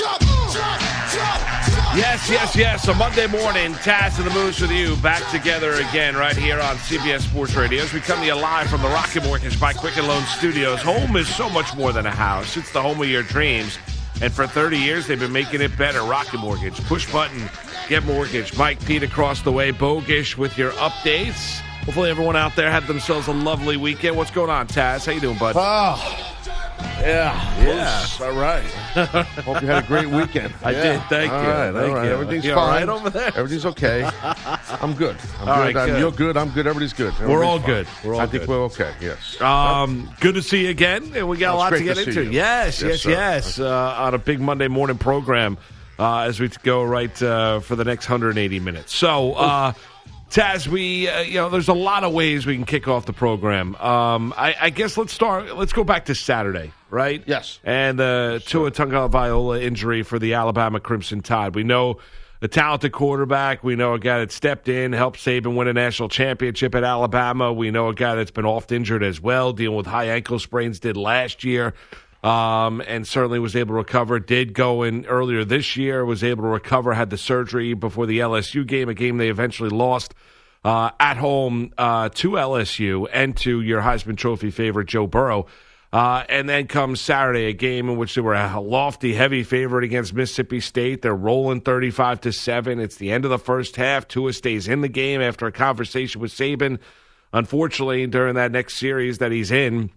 Everybody jump, jump, jump, jump. Yes, yes, yes. A Monday morning, Taz and the Moose with you back together again right here on CBS Sports Radio as we come to you live from the Rocket Mortgage by Quicken Loan Studios. Home is so much more than a house. It's the home of your dreams. And for 30 years, they've been making it better. Rocket Mortgage, push button, get mortgage. Mike Pete across the way, Bogish with your updates. Hopefully, everyone out there had themselves a lovely weekend. What's going on, Taz? How you doing, bud? Oh, yeah, Yeah. All right. Hope you had a great weekend. I Yeah. did. Thank All you. right, Thank all right. you. Everything's You fine right over there? Everything's okay. I'm good. I'm All good. right, good. You're good. I'm good. Everybody's good. We're all Everybody's fine. good. We're all I think good. we're okay. Yes. Um, good to see you again, and we got a Oh, it's lot to get to into. you. Yes, Yes, yes, yes. Uh, on a big Monday morning program uh, as we go right uh, for the next 180 minutes. So, uh, Taz, we uh, you know, there's a lot of ways we can kick off the program. Um, I, I guess let's start. Let's go back to Saturday, right? Yes. And the Tua Tagovailoa injury for the Alabama Crimson Tide. We know a talented quarterback. We know a guy that stepped in, helped Saban win a national championship at Alabama. We know a guy that's been oft injured as well, dealing with high ankle sprains, did last year, um, and certainly was able to recover. Did go in earlier this year, was able to recover, had the surgery before the LSU game, a game they eventually lost. Uh, at home uh, to LSU and to your Heisman Trophy favorite Joe Burrow. Uh, and then comes Saturday, a game in which they were a lofty, heavy favorite against Mississippi State. They're rolling 35 to 7. It's the end of the first half. Tua stays in the game after a conversation with Saban. Unfortunately, during that next series that he's in,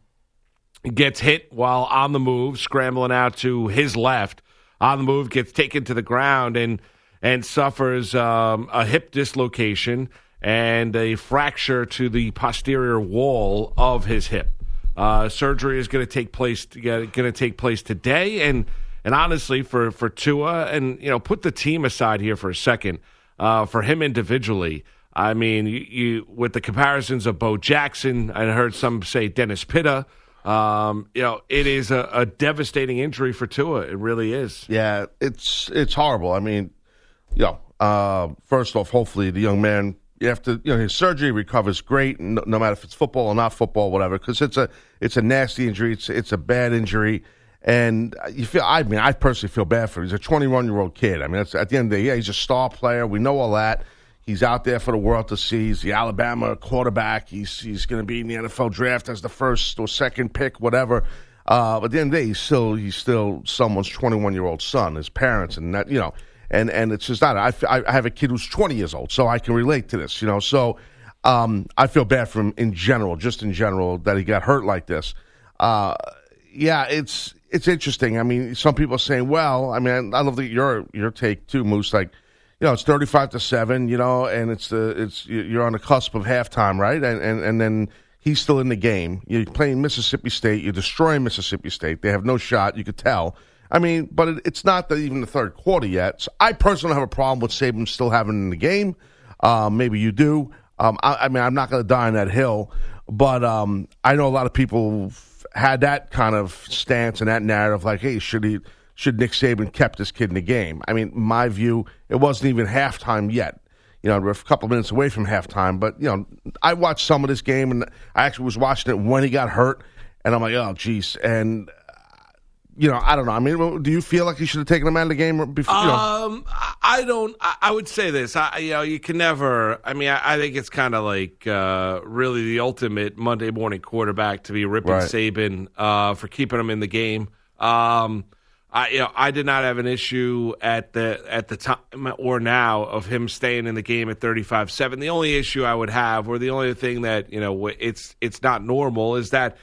gets hit while on the move, scrambling out to his left. On the move, gets taken to the ground and and suffers um, a hip dislocation and a fracture to the posterior wall of his hip. Uh, surgery is going to take place going to take place today, and and honestly, for for Tua, and you know, put the team aside here for a second. Uh, for him individually, I mean, you, you with the comparisons of Bo Jackson, I heard some say Dennis Pitta. Um, you know, it is a, a devastating injury for Tua. It really is. Yeah, it's it's horrible. I mean, you know, uh, first off, hopefully the young man after you know his surgery recovers great, no, no matter if it's football or not football, whatever. Because it's a it's a nasty injury. It's it's a bad injury, and you feel. I mean, I personally feel bad for him. He's a 21 year old kid. I mean, at the end of the day, yeah, he's a star player. We know all that. He's out there for the world to see. He's the Alabama quarterback. He's he's going to be in the NFL draft as the first or second pick, whatever. Uh, but at the end of the day, he's still he's still someone's 21 year old son, his parents, and that you know, and and it's just not. I, I have a kid who's 20 years old, so I can relate to this, you know. So um, I feel bad for him in general, just in general, that he got hurt like this. Uh, yeah, it's it's interesting. I mean, some people are saying, well, I mean, I love your your take too, Moose. Like, you know, it's thirty five to seven, you know, and it's the it's you're on the cusp of halftime, right? And and and then he's still in the game. You're playing Mississippi State. You're destroying Mississippi State. They have no shot. You could tell. I mean, but it, it's not the, even the third quarter yet. So I personally have a problem with Saban still having in the game. Um, maybe you do. Um, I, I mean, I'm not going to die on that hill, but um, I know a lot of people had that kind of stance and that narrative, like, hey, should he? Should Nick Saban kept this kid in the game? I mean, my view, it wasn't even halftime yet. You know, we're a couple minutes away from halftime, but you know, I watched some of this game, and I actually was watching it when he got hurt, and I'm like, oh, geez, and you know, I don't know. I mean, do you feel like he should have taken him out of the game before? You know? Um, I- don't. I I would say this. I, you know, you can never. I mean, I, I think it's kind of like uh, really the ultimate Monday morning quarterback to be ripping Right. Saban uh, for keeping him in the game. Um, I, you know, I did not have an issue at the at the time or now of him staying in the game at 35-7. The only issue I would have, or the only thing that you know, it's it's not normal, is that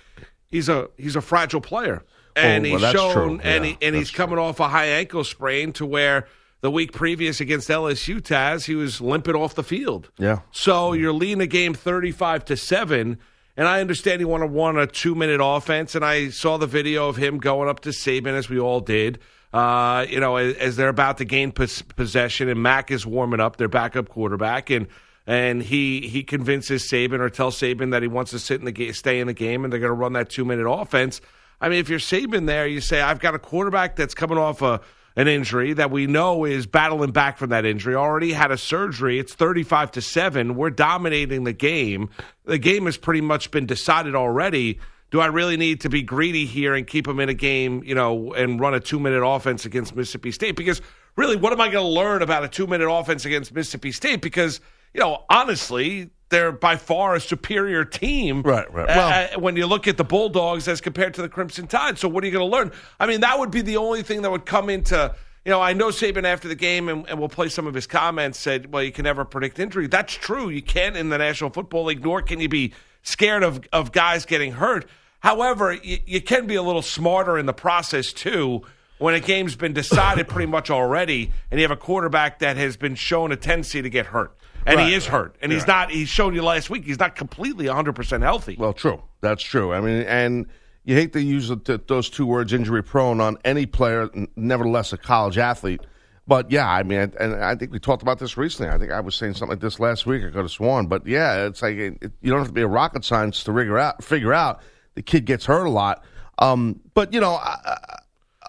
he's a he's a fragile player, and Oh, well, he's shown, true. and he, and he's coming off a high ankle sprain to where the week previous against LSU, Taz, he was limping off the field. Yeah. So you're leading the game 35 to 7 And I understand he want to run a two minute offense. And I saw the video of him going up to Saban, as we all did. Uh, you know, as, as they're about to gain pos- possession, and Mac is warming up, their backup quarterback, and and he he convinces Saban or tells Saban that he wants to sit in the game, stay in the game, and they're going to run that two minute offense. I mean, if you're Saban there, you say, I've got a quarterback that's coming off a an injury that we know is battling back from that injury. Already had a surgery. It's 35 to 7. We're dominating the game. The game has pretty much been decided already. Do I really need to be greedy here and keep him in a game, you know, and run a 2-minute offense against Mississippi State because really what am I going to learn about a 2-minute offense against Mississippi State because, you know, honestly, they're by far a superior team. Right, right. uh, Well- uh, when you look at the Bulldogs as compared to the Crimson Tide. So what are you going to learn? I mean, that would be the only thing that would come into. You know, I know Saban after the game, and, and we'll play some of his comments. Said, "Well, you can never predict injury." That's true. You can't in the National Football League, nor can you be scared of of guys getting hurt. However, you, you can be a little smarter in the process too. When a game's been decided pretty much already, and you have a quarterback that has been shown a tendency to get hurt, and Right, he is right. hurt, and he's not. He's shown you last week he's not completely 100 percent healthy. Well, true. That's true. I mean, and you hate to use the, those two words, injury prone, on any player, nevertheless a college athlete. But yeah, I mean, and I think we talked about this recently. I think I was saying something like this last week. I could have sworn, but yeah, it's like it, it- you don't have to be a rocket science to figure out figure out the kid gets hurt a lot. Um, but you know, I-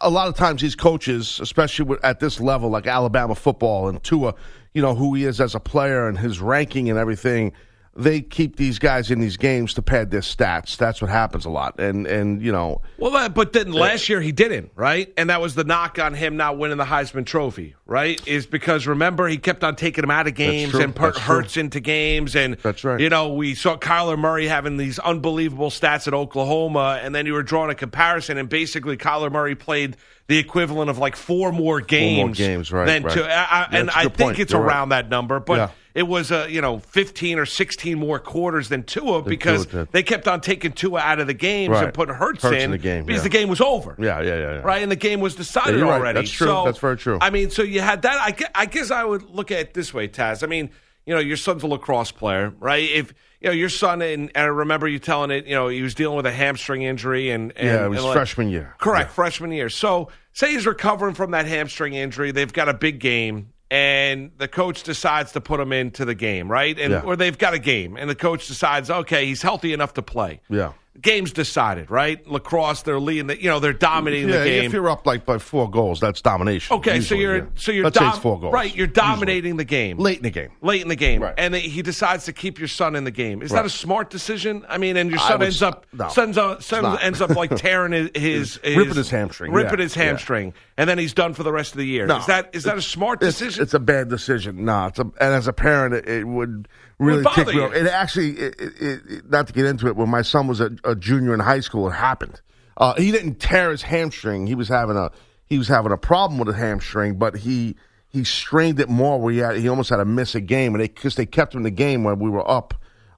a lot of times these coaches, especially at this level, like Alabama football and Tua, you know who he is as a player and his ranking and everything. They keep these guys in these games to pad their stats. That's what happens a lot, and and you know, Well, but then last year he didn't, right? And that was the knock on him not winning the Heisman Trophy, right? Is because remember he kept on taking him out of games and put Hurts into games, and That's right. You know, we saw Kyler Murray having these unbelievable stats at Oklahoma, and then you were drawing a comparison, and basically Kyler Murray played the equivalent of like four more games, games, right, Than right. to, I, I, and That's a I think point. it's You're around right. that number, but. Yeah. It was uh, you know fifteen or sixteen more quarters than Tua because Tua they kept on taking Tua out of the games Right. and putting Hurts, Hurts in, in the game, because yeah. the game was over. yeah, yeah, yeah, yeah. Right, and the game was decided Yeah, already. That's true. So, That's very true. I mean, so you had that. I I guess I would look at it this way, Taz. I mean, you know, your son's a lacrosse player, right? If you know your son, and, and I remember you telling it, you know, he was dealing with a hamstring injury, and, and Yeah, it was like- freshman year. Correct, freshman year. So say he's recovering from that hamstring injury. They've got a big game, and the coach decides to put him into the game, right? And Yeah. or they've got a game, and the coach decides, okay, he's healthy enough to play. Yeah. Game's decided, right? Lacrosse, they're leading. The, you know, they're dominating Yeah, the game. if you're up like by four goals, that's domination. Okay, so you're yeah. so you're Let's say dom- it's four goals. right? You're dominating the game late in the game. late in the game, Right. and he decides to keep your son in the game. Is that a smart decision? I mean, and your son would ends up no, sons up, son ends up like tearing his, his, his Ripping his hamstring, ripping yeah, his hamstring, and then he's done for the rest of the year. No, is that is that a smart It's, decision? it's a bad decision. No, it's a, and as a parent, it, it would really tick me off. It actually, it, it, it, not to get into it, when my son was a, a junior in high school, it happened. Uh, he didn't tear his hamstring. He was having a he was having a problem with his hamstring, but he he strained it more. Where he had, he almost had to miss a game, and they because they kept him in the game when we were up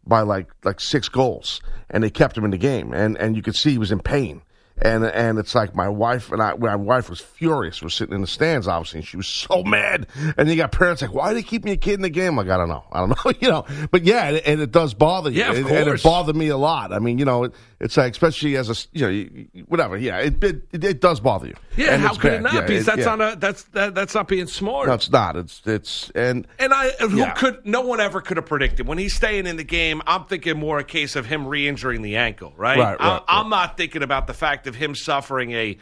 by like like six goals, and they kept him in the game, and and you could see he was in pain. And and it's like my wife and I, my wife was furious. We're sitting in the stands, obviously, and she was so mad. And you got parents like, "Why are they keeping a kid in the game?" Like, I don't know, I don't know, you know. But yeah, and, and it does bother you. Yeah, of and, and it bothered me a lot. I mean, you know, it, it's like especially as a you know, whatever. Yeah, it, it it, does bother you. yeah, And how could bad. it not? Yeah, because it- that's yeah. not a that's that, that's not being smart. No, it's not. It's it's and And I, uh, who Yeah. could, no one ever could have predicted when he's staying in the game. I'm thinking more a case of him re-injuring the ankle, right? Right, right, I'm, right. I'm not thinking about the fact of him suffering a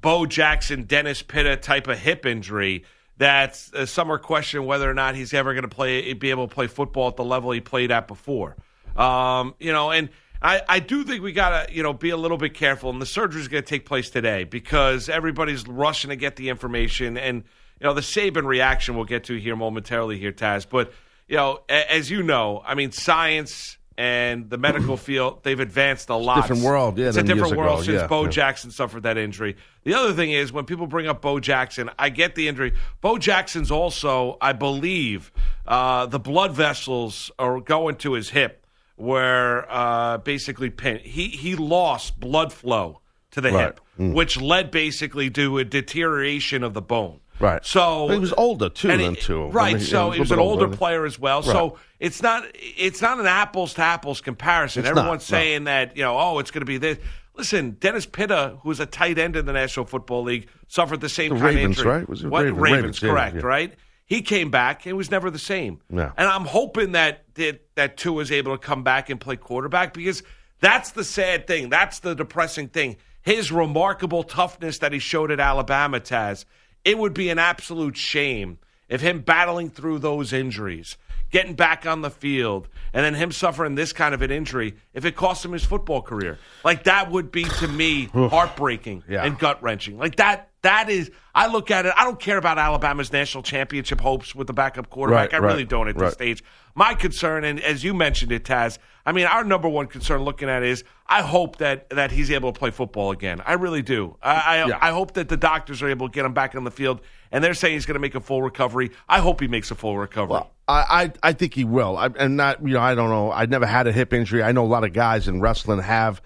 Bo Jackson, Dennis Pitta type of hip injury. That uh, some are questioning whether or not he's ever going to play, be able to play football at the level he played at before. Um, you know, and I, I do think we got to, you know, be a little bit careful. And the surgery is going to take place today because everybody's rushing to get the information. And, you know, the Saban reaction we'll get to here momentarily here, Taz. But, you know, a- as you know, I mean, science and the medical field, they've advanced a lot. different world, yeah, It's a different world ago, since yeah, Bo yeah. Jackson suffered that injury. The other thing is when people bring up Bo Jackson, I get the injury. Bo Jackson's also, I believe, uh, the blood vessels are going to his hip, where uh, basically pin- he he lost blood flow to the Right. hip, which led basically to a deterioration of the bone. Right. So he was older too than he- two. Right. I mean, so he was an older older. player as well. Right. So it's not it's not an apples to apples comparison. It's not, Everyone's no. saying that you know, oh, it's going to be this. Listen, Dennis Pitta, who was a tight end in the National Football League, suffered the same The kind Ravens, of injury. right? Was it what Ravens? Ravens? Ravens, correct, yeah. right? He came back. It was never the same. Yeah. And I'm hoping that that that Tua is able to come back and play quarterback because that's the sad thing. That's the depressing thing. His remarkable toughness that he showed at Alabama, Taz. It would be an absolute shame if him battling through those injuries, getting back on the field, and then him suffering this kind of an injury, if it cost him his football career. Like that would be to me heartbreaking Yeah. and gut wrenching. Like that. That is, I look at it. I don't care about Alabama's national championship hopes with the backup quarterback. Right, I really don't at this right. stage. My concern, and as you mentioned it, Taz, I mean, our number one concern looking at it is I hope that that he's able to play football again. I really do. I I, Yeah. I hope that the doctors are able to get him back on the field, and they're saying he's going to make a full recovery. I hope he makes a full recovery. Well, I, I I think he will. I, and not you know I don't know. I never had a hip injury. I know a lot of guys in wrestling have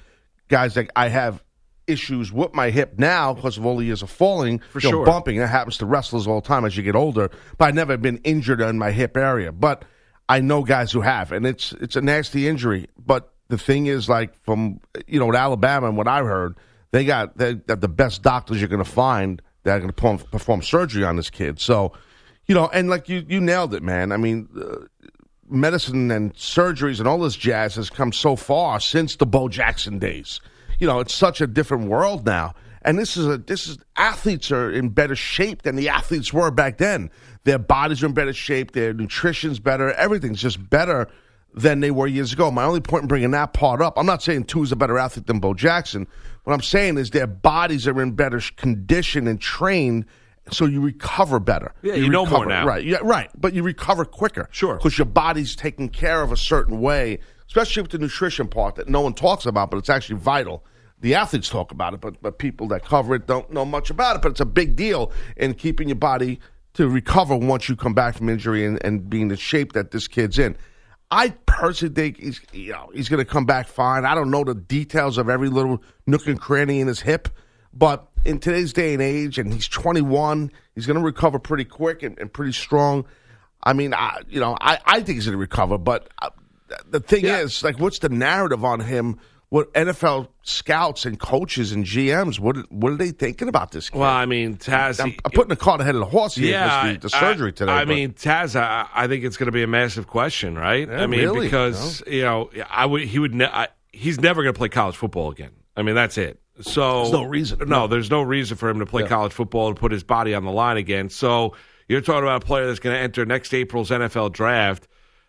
guys that I have issues with my hip now because of all the years of falling, For you know, sure. bumping. That happens to wrestlers all the time as you get older. But I've never been injured in my hip area. But I know guys who have, and it's it's a nasty injury. But the thing is, like from you know, Alabama and what I've heard, they got they got the best doctors you're going to find that are going to perform, perform surgery on this kid. So, you know, and like you you nailed it, man. I mean. Uh, medicine and surgeries and all this jazz has come so far since the Bo Jackson days. You know, it's such a different world now. And this is a this is athletes are in better shape than the athletes were back then. Their bodies are in better shape, their nutrition's better, everything's just better than they were years ago. My only point in bringing that part up, I'm not saying Tua is a better athlete than Bo Jackson. What I'm saying is their bodies are in better condition and trained, so you recover better. Yeah, you know more recover- now. right? Yeah, right. But you recover quicker, Sure. because your body's taken care of a certain way, especially with the nutrition part that no one talks about, but it's actually vital. The athletes talk about it, but but people that cover it don't know much about it. But it's a big deal in keeping your body to recover once you come back from injury and, and being the shape that this kid's in. I personally think he's you know he's going to come back fine. I don't know the details of every little nook and cranny in his hip, but in today's day and age, and he's 21, he's going to recover pretty quick and, and pretty strong. I mean, I you know I, I think he's going to recover, but uh, the thing Yeah. is, like, what's the narrative on him? What NFL scouts and coaches and GMs what what are they thinking about this kid? well, I mean, Taz. I'm, I'm putting the cart ahead of the horse here. yeah, with the, the I- surgery today. I but- mean, Taz, I, I think it's going to be a massive question, right? Yeah, I mean, really, because you know, I would he would ne- I, he's never going to play college football again. I mean, that's it. So There's no reason. No, there's no reason for him to play college football and put his body on the line again. So you're talking about a player that's going to enter next April's NFL draft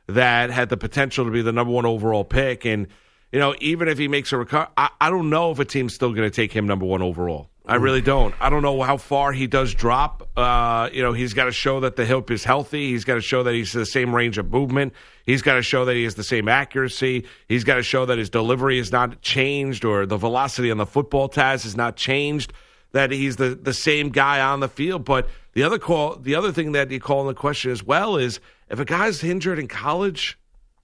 that had the potential to be the number one overall pick, and you know, even if he makes a recovery, I, I don't know if a team's still going to take him number one overall. I really don't. I don't know how far he does drop. Uh, you know, he's got to show that the hip is healthy. He's got to show that he's the same range of movement. He's got to show that he has the same accuracy. He's got to show that his delivery is not changed or the velocity on the football Taz is not changed. That he's the, the same guy on the field. But the other call, the other thing that you call in the question as well is if a guy's injured in college,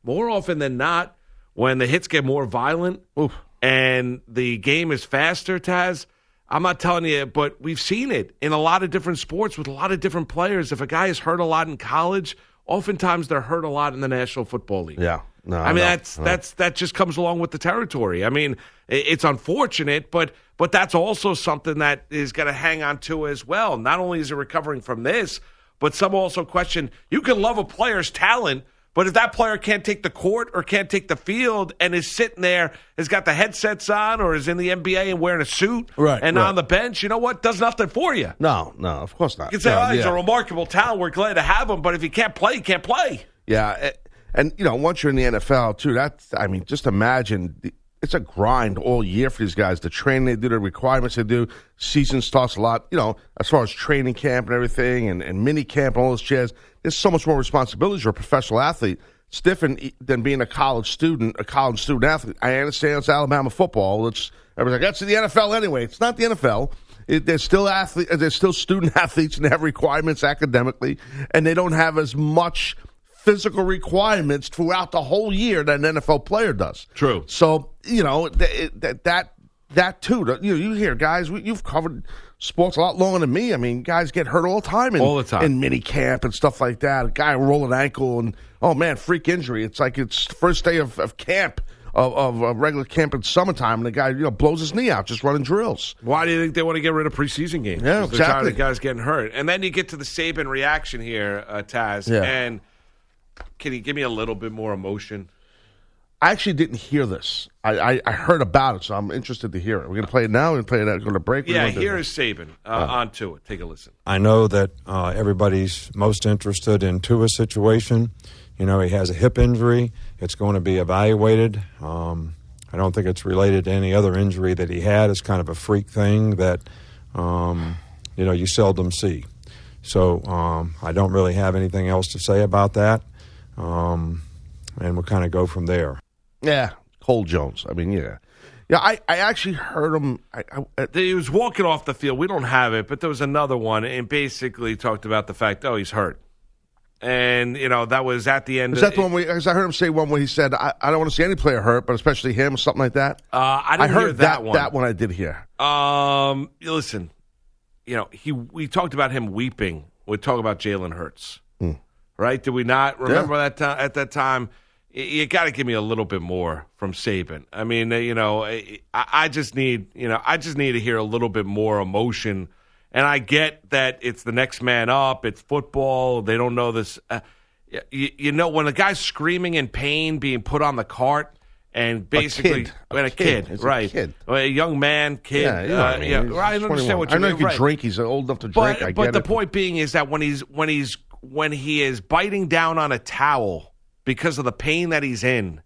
more often than not, when the hits get more violent Oof. and the game is faster, Taz. I'm not telling you, but we've seen it in a lot of different sports with a lot of different players. If a guy is hurt a lot in college, oftentimes they're hurt a lot in the National Football League. yeah, no, I mean know, that's know. that's that just comes along with the territory. I mean, it's unfortunate, but but that's also something that is going to hang on to as well. Not only is he recovering from this, but some also question you can love a player's talent, but if that player can't take the court or can't take the field and is sitting there, has got the headsets on or is in the NBA and wearing a suit Right, and right. on the bench, you know what? Does nothing for you. no, no, of course not. You can say, No, oh, he's yeah. a remarkable talent. We're glad to have him, but if he can't play, he can't play. Yeah, and you know, once you're in the NFL too, that's I mean, just imagine the, it's a grind all year for these guys. The training they do, the requirements they do. Season starts a lot, you know, as far as training camp and everything, and, and mini camp and all those jazz. There's so much more responsibility. You're a professional athlete. It's different than being a college student, a college student athlete. I understand it's Alabama football. It's everybody's like that's the NFL anyway. It's not the NFL. It, there's still athlete, there's still student athletes and they have requirements academically, and they don't have as much physical requirements throughout the whole year that an NFL player does. True. So you know th- that that that too. The- You you hear guys, we- you've covered sports a lot longer than me. I mean, guys get hurt all the time in, All the time. in mini camp and stuff like that. A guy roll an ankle and oh man, freak injury. It's like it's the first day of, of camp of, of regular camp in summertime, and the guy you know blows his knee out just running drills. Why do you think they want to get rid of preseason games? Yeah, 'Cause they're tired exactly. of guys getting hurt. And then you get to the Saban reaction here, uh, Taz. Yeah. And can you give me a little bit more emotion? I actually didn't hear this. I, I, I heard about it, so I'm interested to hear it. We're gonna play it now. We're gonna play it. Go to break. What do you Yeah, here is Saban. Uh, on to it. Take a listen. I know that uh, everybody's most interested in Tua's situation. You know, he has a hip injury. It's going to be evaluated. Um, I don't think it's related to any other injury that he had. It's kind of a freak thing that, um, you know, you seldom see. So um, I don't really have anything else to say about that. Um, and we'll kind of go from there. Yeah, Cole Jones. I mean, yeah, yeah. I, I actually heard him. I, I, He was walking off the field. We don't have it, but there was another one, and basically talked about the fact, oh, he's hurt. And, you know, that was at the end. is that the one? Where, 'cause I heard him say one where he said, "I, I don't want to see any player hurt, but especially him," or something like that. Uh, I didn't heard hear that, one. That one I did hear. Um, listen, you know, he we talked about him weeping. We talk about Jalen Hurts, right? Did we not remember that time? At that time, you got to give me a little bit more from Saban. I mean, uh, you know, I, I just need, you know, I just need to hear a little bit more emotion. And I get that it's the next man up. It's football. They don't know this. Uh, you, you know, when a guy's screaming in pain, being put on the cart. And basically, kid. A when a kid. kid, It's a right? kid. A young man, kid. Yeah, you know what I uh, mean. yeah, right, I understand 21. what you I know mean. he can right. drink. He's old enough to But drink. I but get the it. point being is that when he's when he's when he is biting down on a towel because of the pain that he's in,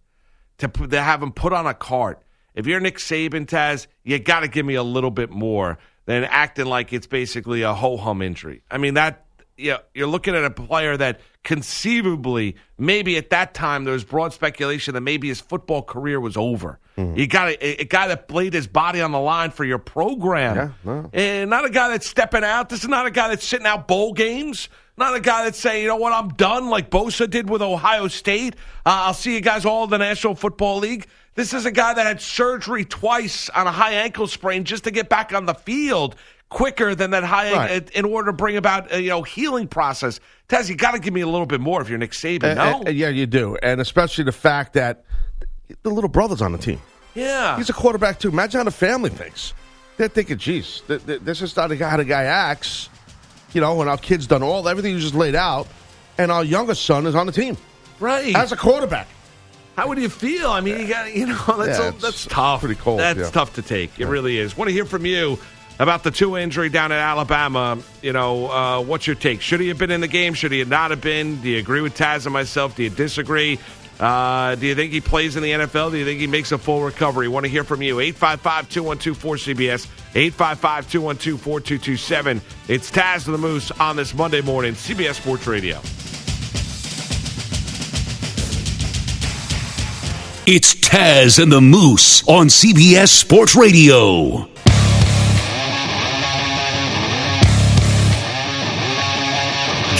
to, to have him put on a cart. If you're Nick Saban, Taz, you got to give me a little bit more than acting like it's basically a ho hum injury. I mean that. Yeah, you're looking at a player that conceivably, maybe at that time, there was broad speculation that maybe his football career was over. Mm-hmm. You got a, a guy that laid his body on the line for your program. Yeah, no. And not a guy that's stepping out. This is not a guy that's sitting out bowl games. Not a guy that's saying, you know what, I'm done, like Bosa did with Ohio State. Uh, I'll see you guys all in the National Football League. This is a guy that had surgery twice on a high ankle sprain just to get back on the field quicker than that high Right. in order to bring about a you know healing process. Taz, you got to give me a little bit more if you're Nick Saban. And- no, and- yeah, you do, and especially the fact that the little brother's on the team. yeah, He's a quarterback too. Imagine how the family thinks. They're thinking, "Geez, th- th- this is not how the guy acts." You know, when our kid's done all everything you just laid out, and our youngest son is on the team right. as a quarterback. How would you feel? I mean, you got you know that's Yeah, a, that's tough. pretty cold, That's yeah. tough to take. It really is. Want to hear from you about the Tua injury down at Alabama? You know, uh, what's your take? Should he have been in the game? Should he not have been? Do you agree with Taz and myself? Do you disagree? Uh, do you think he plays in the NFL? Do you think he makes a full recovery? Want to hear from you. 855 212 4CBS, 855 212 4227. It's Taz and the Moose on this Monday morning, CBS Sports Radio. It's Taz and the Moose on CBS Sports Radio.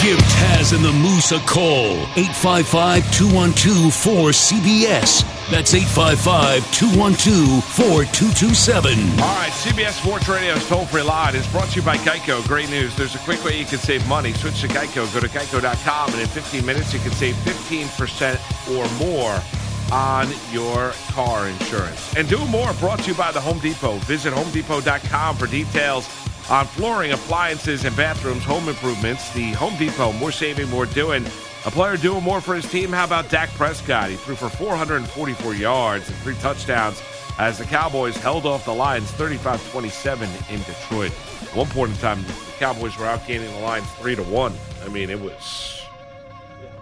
Give Taz and the Moose a call. 855 212 4CBS. That's 855 212 4227. All right, CBS Sports Radio's toll free line is brought to you by Geico. Great news. There's a quick way you can save money. Switch to Geico. Go to geico.com, and in 15 minutes, you can save 15% or more on your car insurance. And do more brought to you by the Home Depot. Visit homedepot.com for details on flooring, appliances, and bathrooms, home improvements. The Home Depot, more saving, more doing. A player doing more for his team. How about Dak Prescott? He threw for 444 yards and three touchdowns as the Cowboys held off the Lions 35 27 in Detroit. At one point in time, the Cowboys were outgaining the Lions 3 to 1. I mean, it was.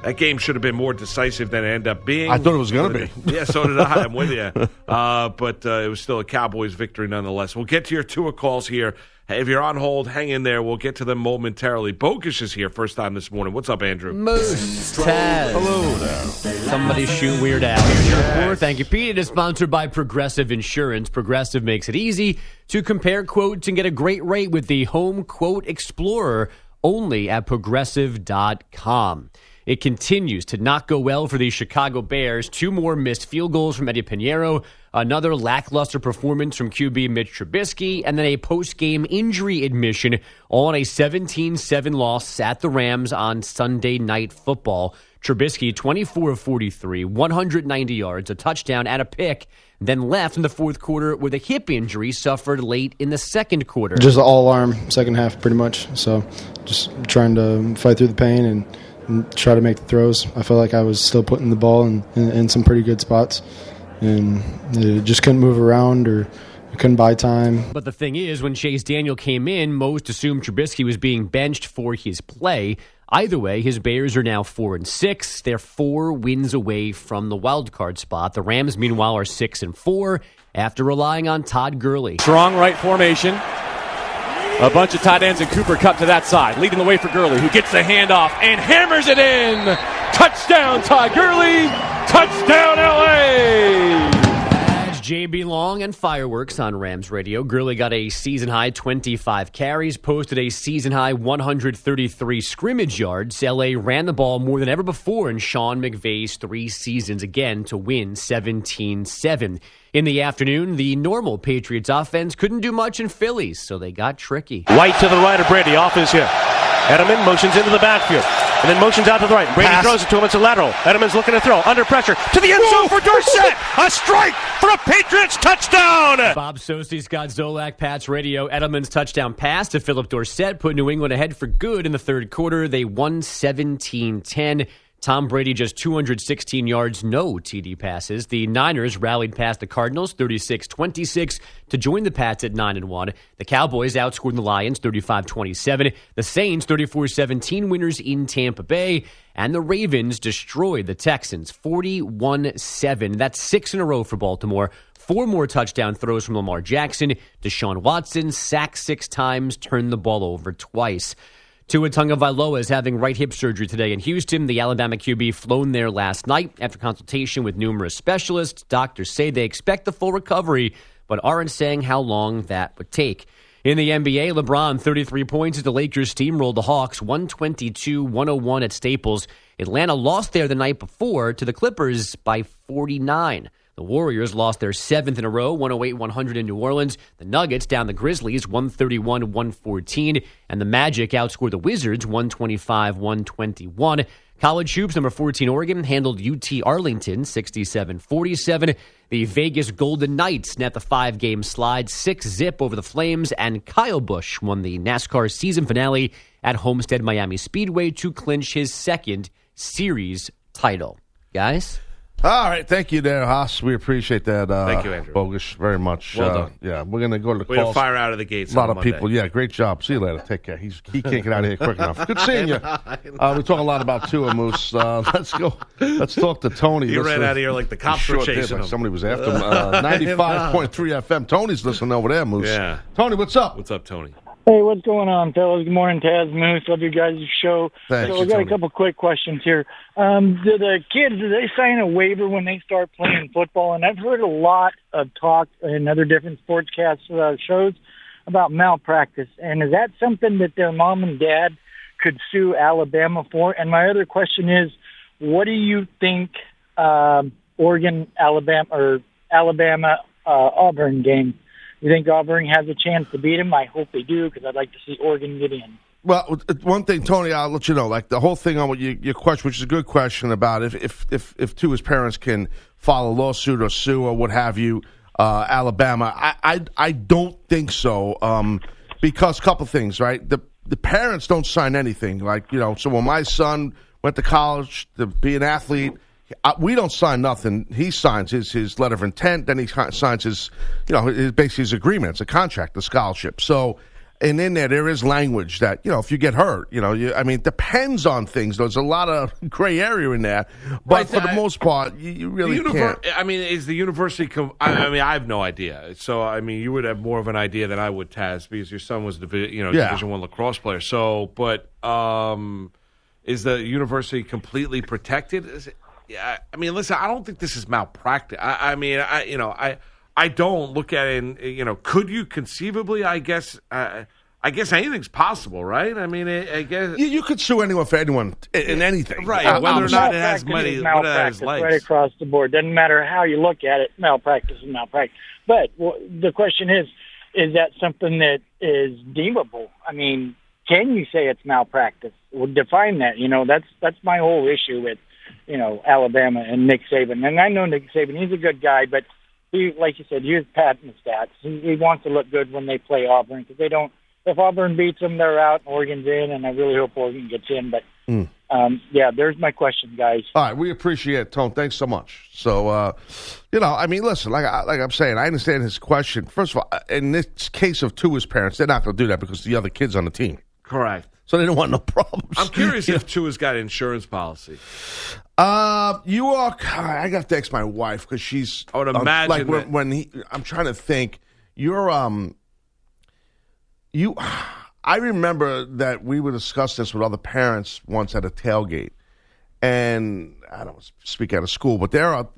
That game should have been more decisive than it ended up being. I thought it was gonna be. Yeah, so did I. I'm with you. Uh, but uh, it was still a Cowboys victory nonetheless. We'll get to your Tua calls here. Hey, If you're on hold, hang in there. We'll get to them momentarily. Bogus is here first time this morning. What's up, Andrew? Moose Taz. Hello there. Somebody shoot Weird Al. Here's your report. Thank you, Pete. It is sponsored by Progressive Insurance. Progressive makes it easy to compare quotes and get a great rate with the Home Quote Explorer only at progressive.com. It continues to not go well for the Chicago Bears. Two more missed field goals from Eddy Pineiro. Another lackluster performance from QB Mitch Trubisky, and then a post game injury admission on a 17 7 loss at the Rams on Sunday Night Football. Trubisky, 24 of 43, 190 yards, a touchdown, and a pick, then left in the fourth quarter with a hip injury suffered late in the second quarter. Just all arm, second half, pretty much. So just trying to fight through the pain and, and try to make the throws. I felt like I was still putting the ball in, in, in some pretty good spots and uh, just couldn't move around or couldn't buy time. But the thing is, when Chase Daniel came in, most assumed Trubisky was being benched for his play. Either way, his Bears are now four and six. They're four wins away from the wild card spot. The Rams, meanwhile, are six and four after relying on Todd Gurley. Strong right formation. A bunch of tight ends and Cooper Kupp to that side, leading the way for Gurley, who gets the handoff and hammers it in. Touchdown, Todd Gurley. Touchdown, LA. JB Long and fireworks on Rams radio. Gurley got a season high 25 carries, posted a season high 133 scrimmage yards. LA ran the ball more than ever before in Sean McVay's three seasons again to win 17 7. In the afternoon, the normal Patriots offense couldn't do much in Phillies, so they got tricky. White to the right of Brady, off his hip. Edelman motions into the backfield. And then motions out to the right. Brady Pass. throws it to him. It's a lateral. Edelman's looking to throw. Under pressure. To the end zone for Dorsett. A strike for a Patriots touchdown. Bob Socci, Scott Zolak, Pats Radio. Edelman's touchdown pass to Philip Dorsett put New England ahead for good in the third quarter. They won 17 10. Tom Brady just 216 yards, no TD passes. The Niners rallied past the Cardinals 36-26 to join the Pats at 9 and 1. The Cowboys outscored the Lions 35-27. The Saints 34-17 winners in Tampa Bay, and the Ravens destroyed the Texans 41-7. That's 6 in a row for Baltimore. Four more touchdown throws from Lamar Jackson. Deshaun Watson sacked 6 times, turned the ball over twice. Tua Tagovailoa is having right hip surgery today in Houston. The Alabama QB flown there last night after consultation with numerous specialists. Doctors say they expect the full recovery, but aren't saying how long that would take. In the NBA, LeBron 33 points as the Lakers steamrolled the Hawks 122-101 at Staples. Atlanta lost there the night before to the Clippers by 49. The Warriors lost their seventh in a row, 108 100 in New Orleans. The Nuggets down the Grizzlies, 131 114. And the Magic outscored the Wizards, 125 121. College Hoops, number 14, Oregon, handled UT Arlington, 67 47. The Vegas Golden Knights snapped the five game slide, 6 zip over the Flames. And Kyle Busch won the NASCAR season finale at Homestead Miami Speedway to clinch his second series title. Guys? All right, thank you there, Haas. We appreciate that. Uh, Thank you, Andrew. Bogus, very much. Well Uh, done. Yeah, we're gonna go to the calls. fire out of the gates A lot of Monday. people. Yeah, great job. See you later. Take care. He's he can't get out of here quick enough. Good seeing you. Uh, we talk a lot about Tua Moose. Uh, let's go. Let's talk to Tony. He ran Listen- out of here like the cops were chasing like him. Somebody was after him. Uh, Ninety-five point three FM. Tony's listening over there, Moose. Yeah. Tony, what's up? What's up, Tony? Hey, what's going on, fellas? Good morning, Taz Moose. Love you guys' show. Thanks, so we got Tony. a couple quick questions here. Um, do the kids do they sign a waiver when they start playing football? And I've heard a lot of talk in other different sportscast uh, shows about malpractice. And is that something that their mom and dad could sue Alabama for? And my other question is, what do you think um, Oregon, Alabama, or Alabama uh, Auburn game? You think Auburn has a chance to beat them? I hope they do because I'd like to see Oregon get in. Well, one thing, Tony, I'll let you know. Like the whole thing on what you, your question, which is a good question about if if if, if Tua his parents can file a lawsuit or sue or what have you, uh, Alabama. I, I I don't think so. Um, because a couple things, right? The the parents don't sign anything. Like you know, so when my son went to college to be an athlete. Uh, we don't sign nothing. He signs his his letter of intent. Then he signs his, you know, his, basically his agreement. It's a contract, a scholarship. So, and in there, there is language that you know, if you get hurt, you know, you, I mean, it depends on things. There's a lot of gray area in there, but Right, for the I- most part, you, you really univer- can't. I mean, is the university? Com- I, I mean, I have no idea. So, I mean, you would have more of an idea than I would, Taz, because your son was, divi- you know, Yeah. Division One lacrosse player. So, but um, is the university completely protected? Is it, I mean, listen, I don't think this is malpractice. I, I mean, I, you know, I, I don't look at it. And you know, could you conceivably? I guess. Uh, I guess anything's possible, right? I mean, I, I guess You, you could sue anyone for anyone in, in anything, Right, Uh, whether or not it has money, is what it has malpractice right across the board. Doesn't matter how you look at it, malpractice is malpractice. But well, the question is, is that something that is deemable? I mean, can you say it's malpractice? Well, define that. You know, that's that's my whole issue with, you know, Alabama and Nick Saban. And I know Nick Saban; he's a good guy, but he, like you said, he's patting the stats. He, he wants to look good when they play Auburn because they don't. If Auburn beats them, they're out. and Oregon's in, and I really hope Oregon gets in. But Mm. um, yeah, there's my question, guys. All right, we appreciate it, Tone. Thanks so much. So, uh, you know, I mean, listen, like I, like I'm saying, I understand his question. First of all, uh, in this case of Tua's parents, they're not going to do that because the other kids on the team, Correct. So they don't want no problems. I'm curious if Tua's got insurance policy. Uh, you are. I got to text my wife because she's. I would um, imagine like when, when he. I'm trying to think. You're um. You, I remember that we would discuss this with other parents once at a tailgate, and I don't speak out of school, but there are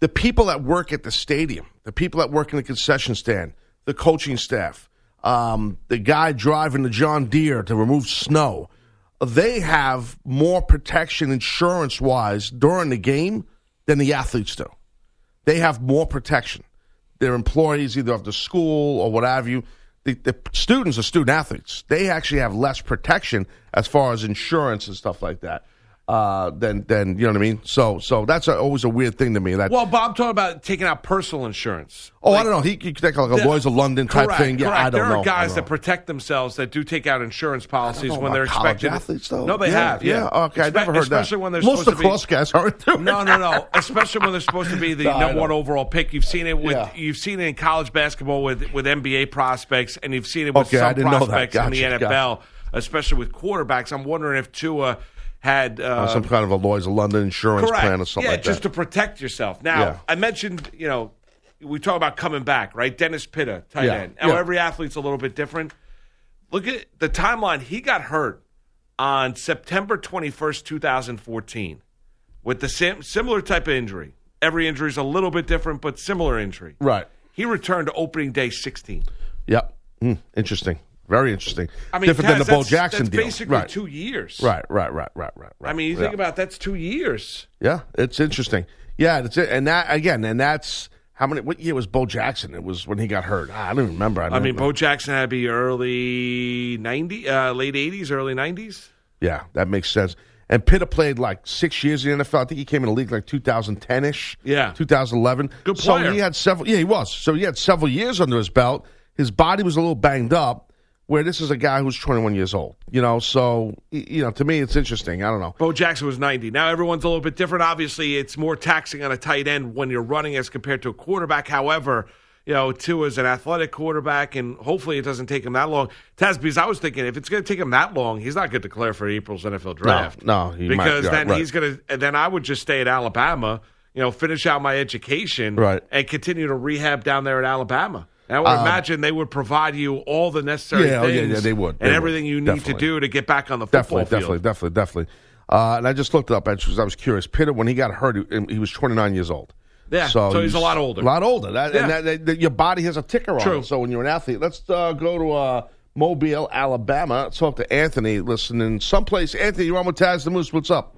the people that work at the stadium, the people that work in the concession stand, the coaching staff, um, the guy driving the John Deere to remove snow, they have more protection insurance wise during the game than the athletes do. They have more protection. They're employees either of the school or what have you. The, the students are student athletes. They actually have less protection as far as insurance and stuff like that. Uh, than than you know what I mean. So so that's a, always a weird thing to me. That Well, Bob talking about taking out personal insurance. oh I don't know. He, could take like a Yeah. Lloyd's of London type correct, thing. Yeah, correct. I don't there know. are guys that protect themselves that do take out insurance policies when they're expected. athletes, though. No, they Yeah, have. Yeah. yeah. Okay, I never heard that. Especially when they're Most supposed to be. guys aren't doing No, no, no. Especially when they're supposed to be the No, number one overall pick. You've seen it with Yeah. you've seen it in college basketball with with NBA prospects, and you've seen it with Okay, some didn't know that. prospects in the Gotcha, NFL, especially with quarterbacks. I'm wondering if Tua had uh, some kind of a Lloyd's of London insurance correct. plan or something yeah, like just to protect yourself. Now, Yeah. I mentioned, you know, we talk about coming back, right? Dennis Pitta, tight Yeah, end. Now, yeah. every athlete's a little bit different. Look at the timeline. He got hurt on September 21st, 2014, with the sim- similar type of injury. Every injury is a little bit different, but similar injury. right. He returned to opening day 16. Yep. Mm, interesting. Very interesting. I mean, different than the Bo Jackson that's deal. basically right. two years. Right. Right. Right. Right. Right. Right. I mean, you think Yeah. about that's two years. Yeah, it's interesting. Yeah, that's it. And that again, and that's how many? What year was Bo Jackson? It was when he got hurt. Ah, I don't even remember. I mean, Bo Jackson had to be early 90, uh, late 80s, early 90s. Yeah, that makes sense. And Pitta played like six years in the NFL. I think he came in the league like 2010 ish. Yeah. 2011. Good player. So he had several. Yeah, he was. So he had several years under his belt. His body was a little banged up. Where this is a guy who's 21 years old. You know, so you know, to me, it's interesting. I don't know. Bo Jackson was 90. Now everyone's a little bit different. Obviously, it's more taxing on a tight end when you're running as compared to a quarterback. However, you know, Tua is an athletic quarterback, and hopefully it doesn't take him that long. Taz, because I was thinking if it's going to take him that long, he's not going to declare for April's NFL draft. no, he because yeah, then right. he's going to. Then I would just stay at Alabama. You know, finish out my education, Right. and continue to rehab down there at Alabama. And I would Um, imagine they would provide you all the necessary Yeah, oh, yeah, yeah, they would. and everything would. you need Definitely. to do to get back on the football Definitely, field. definitely, definitely, definitely. Uh, and I just looked it up because I was curious. Pitta, when he got hurt, he, he was 29 years old. Yeah, so he's a lot older. A lot older. That, Yeah. And that, that, that- your body has a ticker on True. it. So when you're an athlete, let's uh, go to uh, Mobile, Alabama. Let's talk to Anthony listening someplace. Anthony, you're on with Taz the Moose. What's up?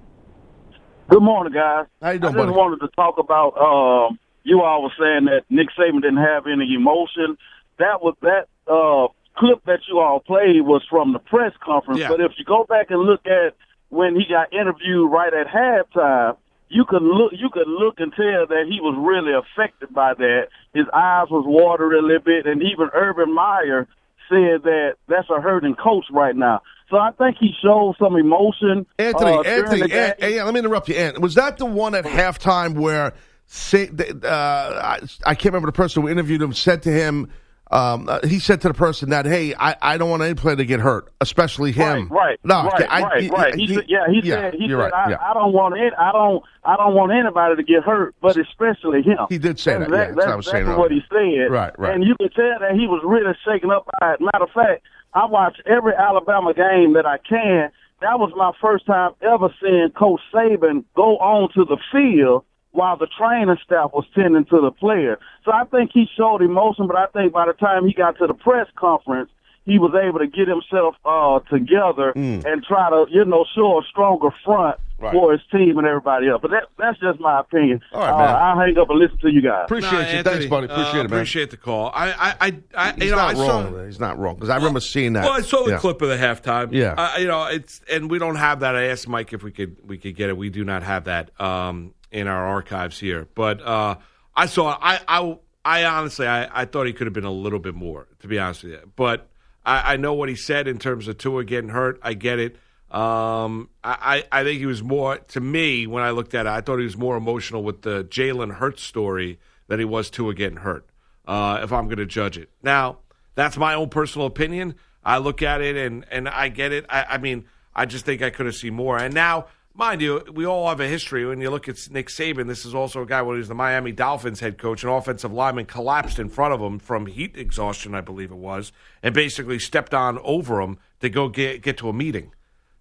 Good morning, guys. How you doing, I just buddy? wanted to talk about. Um, you all were saying that Nick Saban didn't have any emotion. That was that uh, clip that you all played was from the press conference. Yeah. But if you go back and look at when he got interviewed right at halftime, you could look you could look and tell that he was really affected by that. His eyes was watering a little bit, and even Urban Meyer said that that's a hurting coach right now. So I think he showed some emotion. Anthony, uh, Anthony, the game. An- yeah, let me interrupt you. Ant, was that the one at halftime where say, uh, I, I can't remember the person who interviewed him said to him, um, uh, he said to the person that, hey, I, I don't want any player to get hurt, especially him. Right, right, No, right, I- right, he- right. He, he- yeah, he yeah, said, he said, right, I, yeah. I don't want it. I don't, I don't want anybody to get hurt, but especially him. He did say And that, yeah, that's what I was saying That's what he said. Right, right. And you could tell that he was really shaken up by it. Matter of fact, I watch every Alabama game that I can. That was my first time ever seeing Coach Saban go on to the field while the training staff was tending to the player. So I think he showed emotion, but I think by the time he got to the press conference, he was able to get himself uh, together Mm. and try to, you know, show a stronger front Right. for his team and everybody else. But that, that's just my opinion. All right, uh, man. I'll hang up and listen to you guys. Appreciate Nah, you. Anthony, Thanks, buddy. Appreciate uh, it, man. Appreciate the call. I, I, I, I He's you know, not I saw, wrong. He's not wrong because I remember seeing that. Well, I saw the Yeah. clip of the halftime. Yeah. I, you know, it's and we don't have that. I asked Mike if we could we could get it. We do not have that um, in our archives here. But uh, I saw. I, I I honestly I, I thought he could have been a little bit more. To be honest with you, but I, I know what he said in terms of Tua getting hurt. I get it. Um, I, I think he was more to me when I looked at it. I thought he was more emotional with the Jalen Hurts story than he was Tua getting hurt. Uh, if I'm going to judge it now, that's my own personal opinion. I look at it and and I get it. I, I mean, I just think I could have seen more. And now, mind you, we all have a history. When you look at Nick Saban, this is also a guy when he was the Miami Dolphins head coach, an offensive lineman collapsed in front of him from heat exhaustion, I believe it was, and basically stepped on over him to go get get to a meeting.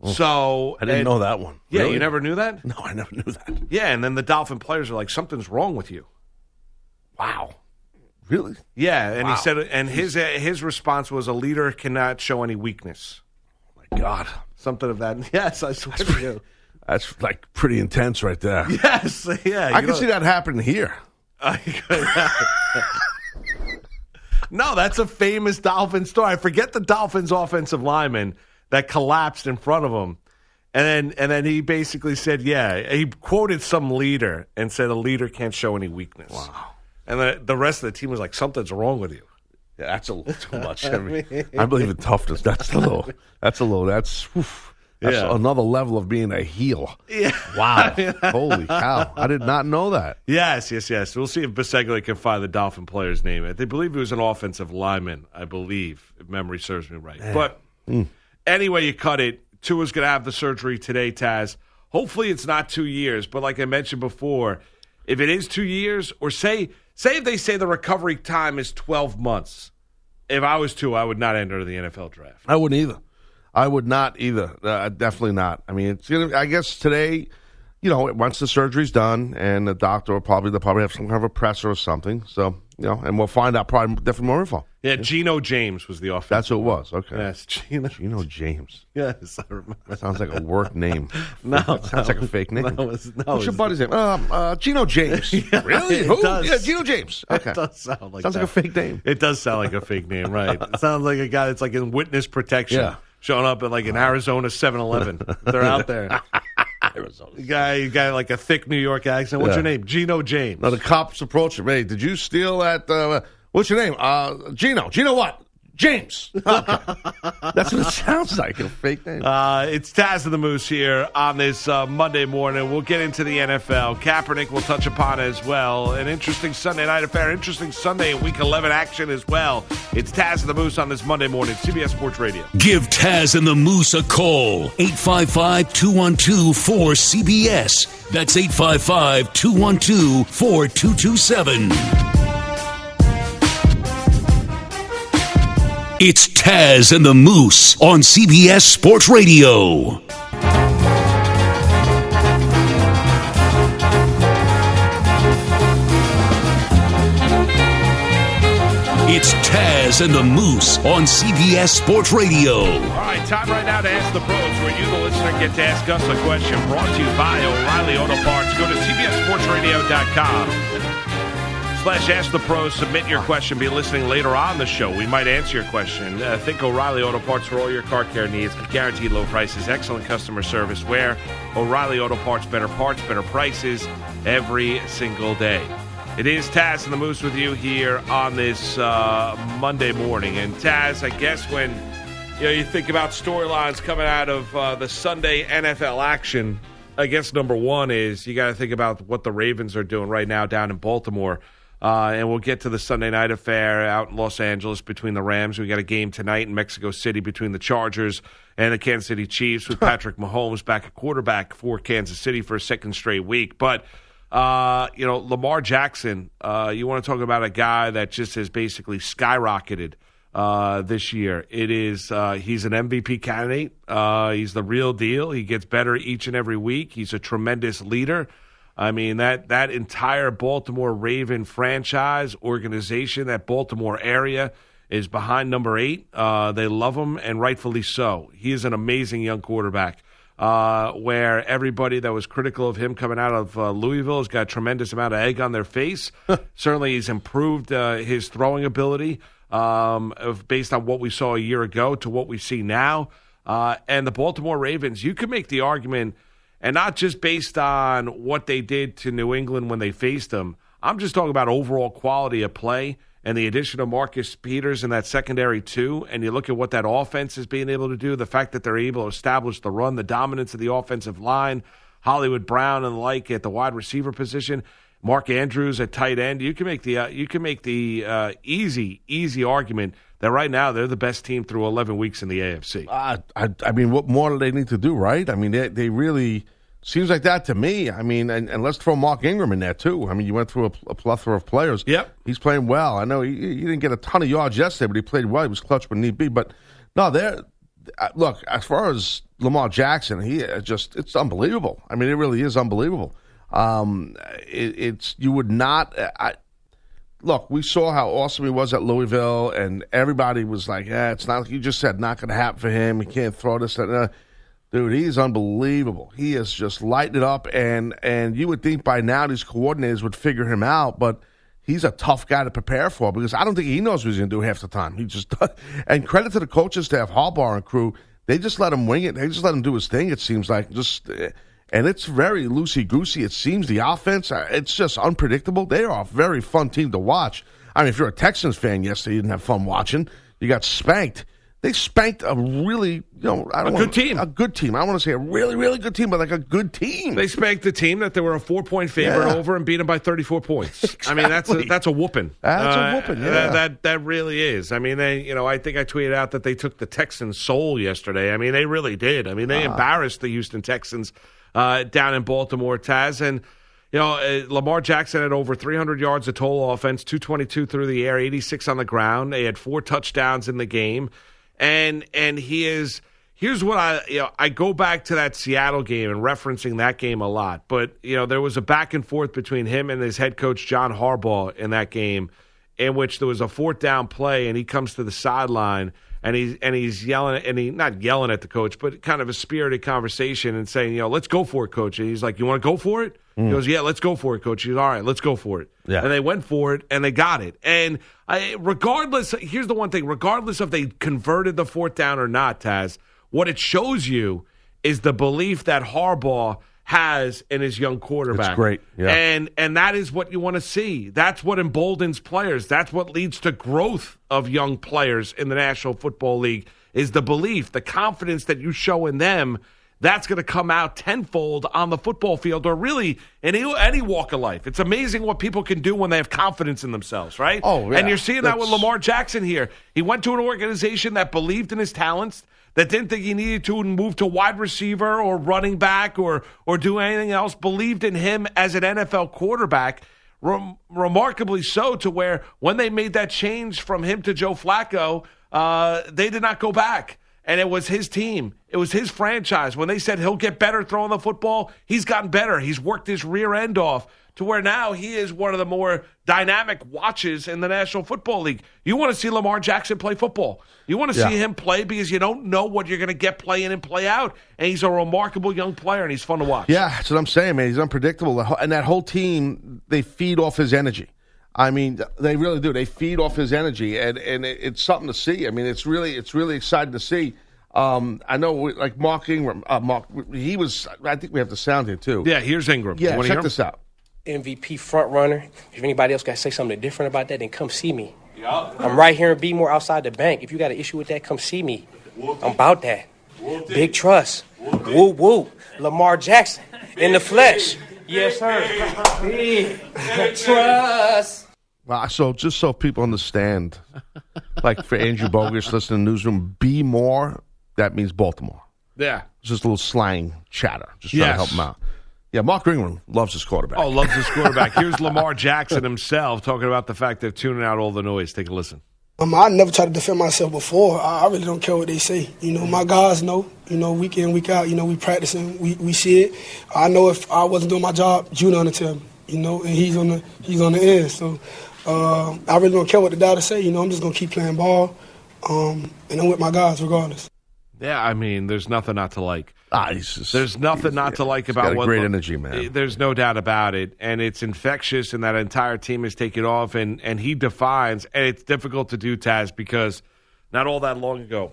So I didn't and- know that one. Yeah, Really? you never knew that. No, I never knew that. Yeah, and then the Dolphin players are like, something's wrong with you. Wow. Really? Yeah, and Wow. he said, and his his response was, a leader cannot show any weakness. Oh My God. Something of that. Yes, I swear to you. That's like pretty intense right there. Yes, yeah. I can see that happening here. no, that's a famous Dolphin story. I forget the Dolphins' offensive lineman that collapsed in front of him. And then, and then he basically said, "Yeah." He quoted some leader and said, "A leader can't show any weakness." Wow. And the, the rest of the team was like, "Something's wrong with you." Yeah, that's a little too much. I, mean, I believe in toughness. That's a little. That's a little. That's. oof. That's Yeah. another level of being a heel. Yeah. Wow. Holy cow. I did not know that. Yes, yes, yes. We'll see if Biseglia can find the Dolphin player's name. They believe he was an offensive lineman, I believe, if memory serves me right. But hmm. anyway, you cut it. Tua's going to have the surgery today, Taz. Hopefully it's not Tua years, but like I mentioned before, if it is two years, or say say if they say the recovery time is 12 months, if I was two, I would not enter the NFL draft. I wouldn't either. I would not either. Uh, definitely not. I mean, it's gonna. I guess today, you know, once the surgery's done, and the doctor will probably they'll probably have some kind of a presser or something. So you know, and we'll find out probably definitely more info. Yeah, Jeno James was the offense. That's who it was. Okay. Yes, Jeno. Jeno James. Yes, I remember. That sounds like a work name. No, that sounds like a fake name. was- no, What's your buddy's name? Um, uh, Jeno James. really? Who? does. Yeah, Jeno James. Okay. It does sound like Sounds that. like a fake name. It does sound like a fake name, right? It sounds like a guy that's like in witness protection, Yeah. Showing up at like an Arizona 7-Eleven. They're out there. Arizona. guy, you got like a thick New York accent. What's Yeah. your name? Jeno James. Now the cops approach him. Hey, did you steal that? Uh, what's your name? Uh, Gino. Gino what? James. Okay. That's what it sounds like. A fake name. Uh, it's Taz and the Moose here on this uh, Monday morning. We'll get into the NFL. Kaepernick will touch upon as well. An interesting Sunday night affair. Interesting Sunday and Week 11 action as well. It's Taz and the Moose on this Monday morning. CBS Sports Radio. Give Taz and the Moose a call. 855 212 4CBS. That's 855 It's Taz and the Moose on CBS Sports Radio. It's Taz and the Moose on CBS Sports Radio. All right, time right now to ask the pros, where you, the listener, get to ask us a question. Brought to you by O'Reilly Auto Parts. Go to CBSSportsRadio.com slash ask the pros. Submit your question. Be listening later on the show. We might answer your question. Uh, think O'Reilly Auto Parts for all your car care needs. Guaranteed low prices, excellent customer service. Where O'Reilly Auto Parts, better parts, better prices every single day. It is Taz and the Moose with you here on this uh, Monday morning. And Taz, I guess when you know you think about storylines coming out of uh, the Sunday NFL action, I guess number one is you got to think about what the Ravens are doing right now down in Baltimore. Uh, and we'll get to the Sunday night affair out in Los Angeles between the Rams. We got a game tonight in Mexico City between the Chargers and the Kansas City Chiefs with Patrick Mahomes back at quarterback for Kansas City for a second straight week. But uh, you know, Lamar Jackson, uh, you want to talk about a guy that just has basically skyrocketed uh, this year. It is uh, he's an MVP candidate. Uh, he's the real deal. He gets better each and every week. He's a tremendous leader. I mean that that entire Baltimore Raven franchise organization, that Baltimore area is behind number eight. Uh, they love him, and rightfully so. He is an amazing young quarterback. Uh, where everybody that was critical of him coming out of uh, Louisville has got a tremendous amount of egg on their face. Certainly, he's improved uh, his throwing ability um, of, based on what we saw a year ago to what we see now. Uh, and the Baltimore Ravens, you could make the argument, and not just based on what they did to New England when they faced them. I'm just talking about overall quality of play and the addition of Marcus Peters in that secondary too, and you look at what that offense is being able to do, the fact that they're able to establish the run, the dominance of the offensive line, Hollywood Brown and the like at the wide receiver position, Mark Andrews at tight end, you can make the uh, you can make the uh, easy easy argument that right now they're the best team through 11 weeks in the AFC. Uh, I, I mean, what more do they need to do, right? I mean, they, they really seems like that to me. I mean, and, and let's throw Mark Ingram in there too. I mean, you went through a, a plethora of players. Yep, he's playing well. I know he, he didn't get a ton of yards yesterday, but he played well. He was clutch when need be. But no, they're look as far as Lamar Jackson, he just it's unbelievable. I mean, it really is unbelievable. Um, it, it's you would not. I, look, we saw how awesome he was at Louisville, and everybody was like, "Yeah, it's not like you just said not going to happen for him. He can't throw this." Uh, dude, he's unbelievable. He is just lighting it up, and and you would think by now these coordinators would figure him out, but he's a tough guy to prepare for because I don't think he knows what he's going to do half the time. He just and credit to the coaches staff, Harbaugh and crew. They just let him wing it. They just let him do his thing. It seems like just and it's very loosey goosey. It seems the offense, uh, it's just unpredictable. They are a very fun team to watch. I mean, if you're a Texans fan yesterday, you didn't have fun watching. You got spanked. They spanked a really, you know, I don't a wanna, good team. A good team. I want to say a really, really good team, but like a good team. They spanked the team that they were a four point favorite Yeah. over and beat them by 34 points. I mean, that's a, that's a whooping. That's a Uh, whooping, that- yeah. That, that really is. I mean, they, you know, I think I tweeted out that they took the Texans' soul yesterday. I mean, they really did. I mean, they Ah. embarrassed the Houston Texans uh, down in Baltimore, Taz. And, you know, uh, Lamar Jackson had over 300 yards of total offense, 222 through the air, 86 on the ground. They had four touchdowns in the game. And and he is here's what I you know I go back to that Seattle game and referencing that game a lot. But you know there was a back and forth between him and his head coach John Harbaugh in that game, in which there was a fourth down play and he comes to the sideline and he's and he's yelling and he not yelling at the coach, but kind of a spirited conversation and saying you know let's go for it, coach. And he's like, you want to go for it? He Mm. goes, yeah, let's go for it, coach. He's all right, let's go for it. Yeah. And they went for it and they got it. And I, regardless, here's the one thing: regardless if they converted the fourth down or not, Taz, what it shows you is the belief that Harbaugh has in his young quarterback. It's great, yeah. And and that is what you want to see. That's what emboldens players. That's what leads to growth of young players in the National Football League is the belief, the confidence that you show in them. That's going to come out tenfold on the football field, or really in any, any walk of life. It's amazing what people can do when they have confidence in themselves, right? Oh, yeah. And you're seeing that with Lamar Jackson here. He went to an organization that believed in his talents, that didn't think he needed to move to wide receiver or running back or or do anything else. Believed in him as an NFL quarterback. Rem- remarkably so, to where when they made that change from him to Joe Flacco, uh, they did not go back. And it was his team. It was his franchise. When they said he'll get better throwing the football, he's gotten better. He's worked his rear end off to where now he is one of the more dynamic watches in the National Football League. You want to see Lamar Jackson play football. You want to Yeah. see him play because you don't know what you're going to get play in and play out. And he's a remarkable young player and he's fun to watch. Yeah, that's what I'm saying, man. He's unpredictable, and that whole team they feed off his energy. I mean, they really do. They feed off his energy, and and it, it's something to see. I mean, it's really it's really exciting to see. Um, I know, we- like Mark Ingram, uh, Mark, he was. I think we have the sound here too. Yeah, here's Ingram. Yeah, You check hear this out. MVP front runner. If anybody else got to say something different about that, then come see me. Yeah. I'm right here in Be More outside the bank. If you got an issue with that, come see me. I'm about that. Big trust. Woo woo. Lamar Jackson in the flesh. Yes, sir. Big trust. Well, so just so people understand, like for Andrew Bogus listening to the Newsroom, be more. That means Baltimore. Yeah. It's just a little slang chatter, just trying Yes. to help him out. Yeah, Mark Ingram loves his quarterback. Oh, loves his quarterback. Here's Lamar Jackson himself talking about the fact they're tuning out all the noise. Take a listen. Um, I never tried to defend myself before. I, I really don't care what they say. You know, my guys know. You know, week in, week out. You know, we practicing. We we see it. I know if I wasn't doing my job, Junior on the tell me. You know, and he's on the he's on the end. So, uh, I really don't care what the doctor say. You know, I'm just gonna keep playing ball, um, and I'm with my guys regardless. Yeah, I mean, there's nothing not to like. Ah, just, There's nothing not to like about got a what great energy, man. Eh, There's no doubt about it, and it's infectious, and that entire team is taking off, and and he defines, and it's difficult to do, Taz, because not all that long ago,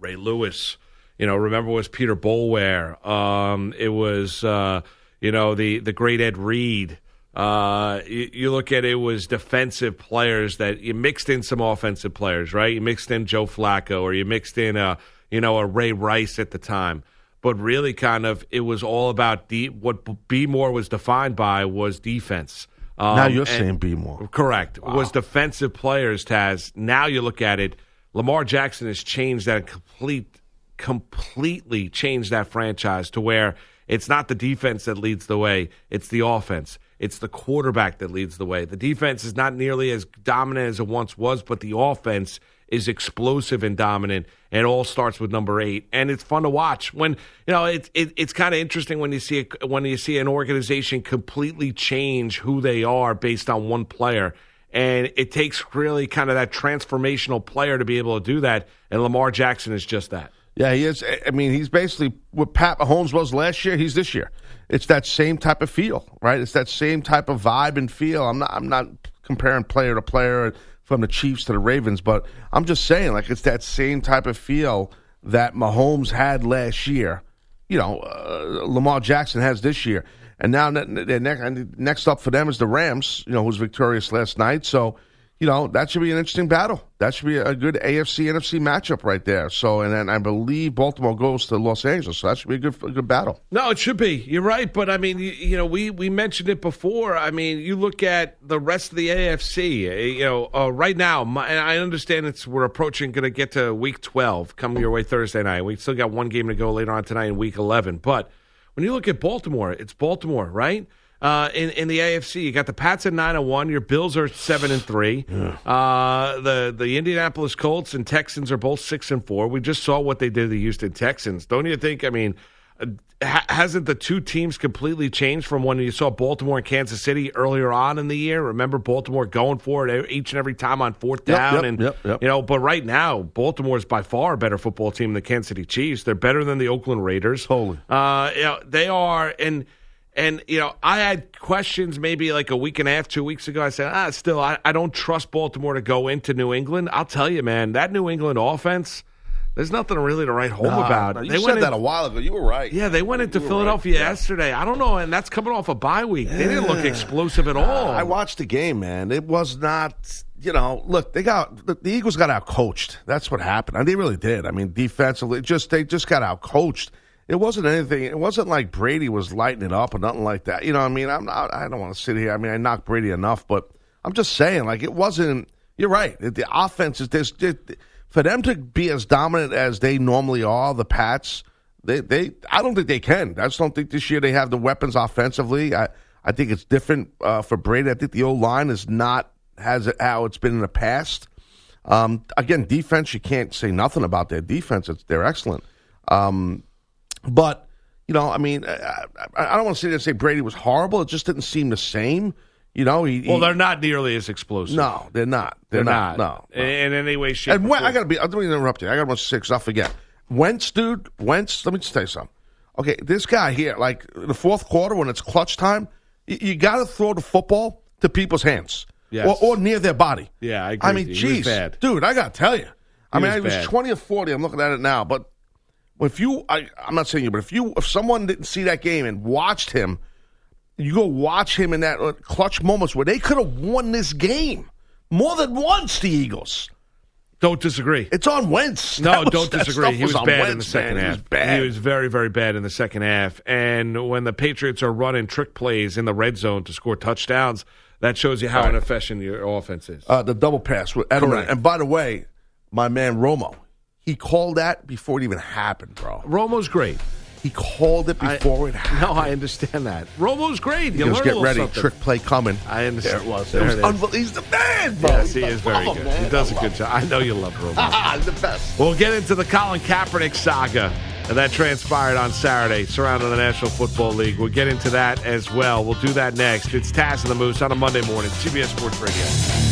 Ray Lewis, you know, remember was Peter Boulware, um, it was uh, you know the the great Ed Reed. Uh, you, you look at it, was defensive players that you mixed in some offensive players, right? You mixed in Joe Flacco, or you mixed in a you know a Ray Rice at the time but really kind of it was all about deep. What B More was defined by was defense. Um, now you're saying be more. correct was defensive players. Taz. Now you look at it. Lamar Jackson has changed that complete, completely changed that franchise to where it's not the defense that leads the way; it's the offense. It's the quarterback that leads the way. The defense is not nearly as dominant as it once was, but the offense is explosive and dominant. And it all starts with number eight, and it's fun to watch. When you know, it, it it's kind of interesting when you see a, when you see an organization completely change who they are based on one player. And it takes really kind of that transformational player to be able to do that. And Lamar Jackson is just that. Yeah, he is. I mean, he's basically what Pat Mahomes was last year. He's this year. It's that same type of feel, right? It's that same type of vibe and feel. I'm not. I'm not comparing player to player from the Chiefs to the Ravens, but I'm just saying, like, it's that same type of feel that Mahomes had last year. You know, uh, Lamar Jackson has this year, and now ne- ne- next, next up for them is the Rams. You know, who was victorious last night. So you know, that should be an interesting battle. That should be a good AFC NFC matchup right there. So, and then I believe Baltimore goes to Los Angeles, so that should be a good, a good battle. No, it should be. You're right, but I mean, you, you know, we we mentioned it before. I mean, you look at the rest of the AFC. uh, You know, uh, right now, my, and I understand it's we're approaching, going to get to Week 12, coming your way Thursday night. We still got one game to go later on tonight in Week 11. But when you look at Baltimore, it's Baltimore, right? Uh, in in the AFC, you got the Pats at nine and one. Your Bills are seven and three. Uh, the the Indianapolis Colts and Texans are both six and four. We just saw what they did to the Houston Texans. Don't you think? I mean, uh, ha- hasn't the two teams completely changed from when you saw Baltimore and Kansas City earlier on in the year? Remember Baltimore going for it each and every time on fourth Yep, down, yep, and yep, yep. you know. But right now, Baltimore is by far a better football team than the Kansas City Chiefs. They're better than the Oakland Raiders. Holy, Uh, you know, they are, and and you know, I had questions maybe like a week and a half, two weeks ago. I said, ah, still, I, I don't trust Baltimore to go into New England. I'll tell you, man, that New England offense. There's nothing really to write home Nah, about. nah, you They said went that a while ago. You were right. yeah, they went into Philadelphia right. Yeah. yesterday. I don't know, and that's coming off a bye week. They didn't look explosive at all. I watched the game, man. It was not, you know, look, they got the, the Eagles got out coached. That's what happened. And they really did. I mean, defensively, just they just got out coached. It wasn't anything. It wasn't like Brady was lighting it up or nothing like that. You know, I mean, I'm not. I don't want to sit here. I mean, I knock Brady enough, but I'm just saying, like, it wasn't. You're right. The offense is this. For them to be as dominant as they normally are, the Pats, they, they, I don't think they can. I just don't think this year they have the weapons offensively. I, I think it's different uh, for Brady. I think the old line is not has it how it's been in the past. Um, again, defense, you can't say nothing about their defense. It's, they're excellent. Um, but you know, I mean, I, I I don't want to sit there and say Brady was horrible. It just didn't seem the same. You know, he, well, he- they're not nearly as explosive. no, they're not. they're, They're, not. not. No, In, in any way, shape. and when. I gotta be. I don't to interrupt you. I got one six. I'll forget. Wentz, dude. Wentz. Let me just tell you something. Okay, this guy here, like the fourth quarter when it's clutch time, you, you got to throw the football to people's hands Yes. or, or near their body. Yeah, I agree I mean, with you. He was geez, dude, I got to tell you. I He mean, was it was bad. twenty or forty. I'm looking at it now, but if you, I, I'm not saying you, but if you, if someone didn't see that game and watched him, you go watch him in that uh, clutch moments where they could have won this game more than once. The Eagles. Don't disagree. It's on Wentz. No, was- don't disagree. He was on bad in the second man. half. He was bad. He was very, very bad in the second half. And when the Patriots are running trick plays in the red zone to score touchdowns, that shows you how Right. inefficient your offense is. uh, the double pass with Edelman. Correct. And by the way, my man Romo, he called that before it even happened, bro. Romo's great. He called it I- before it happened. No, I understand that. Romo's great. He You goes, learn a get little ready, something. trick play coming. I understand. There it was. There it was it is. unbelievable. He's the man, bro. Yes, he is very good. man, He does I a good job. I know you love Romo. him. Ah, the best. We'll get into the Colin Kaepernick saga And that transpired on Saturday surrounding the National Football League. We'll get into that as well. We'll do that next. It's Taz and the Moose on a Monday morning, CBS Sports Radio.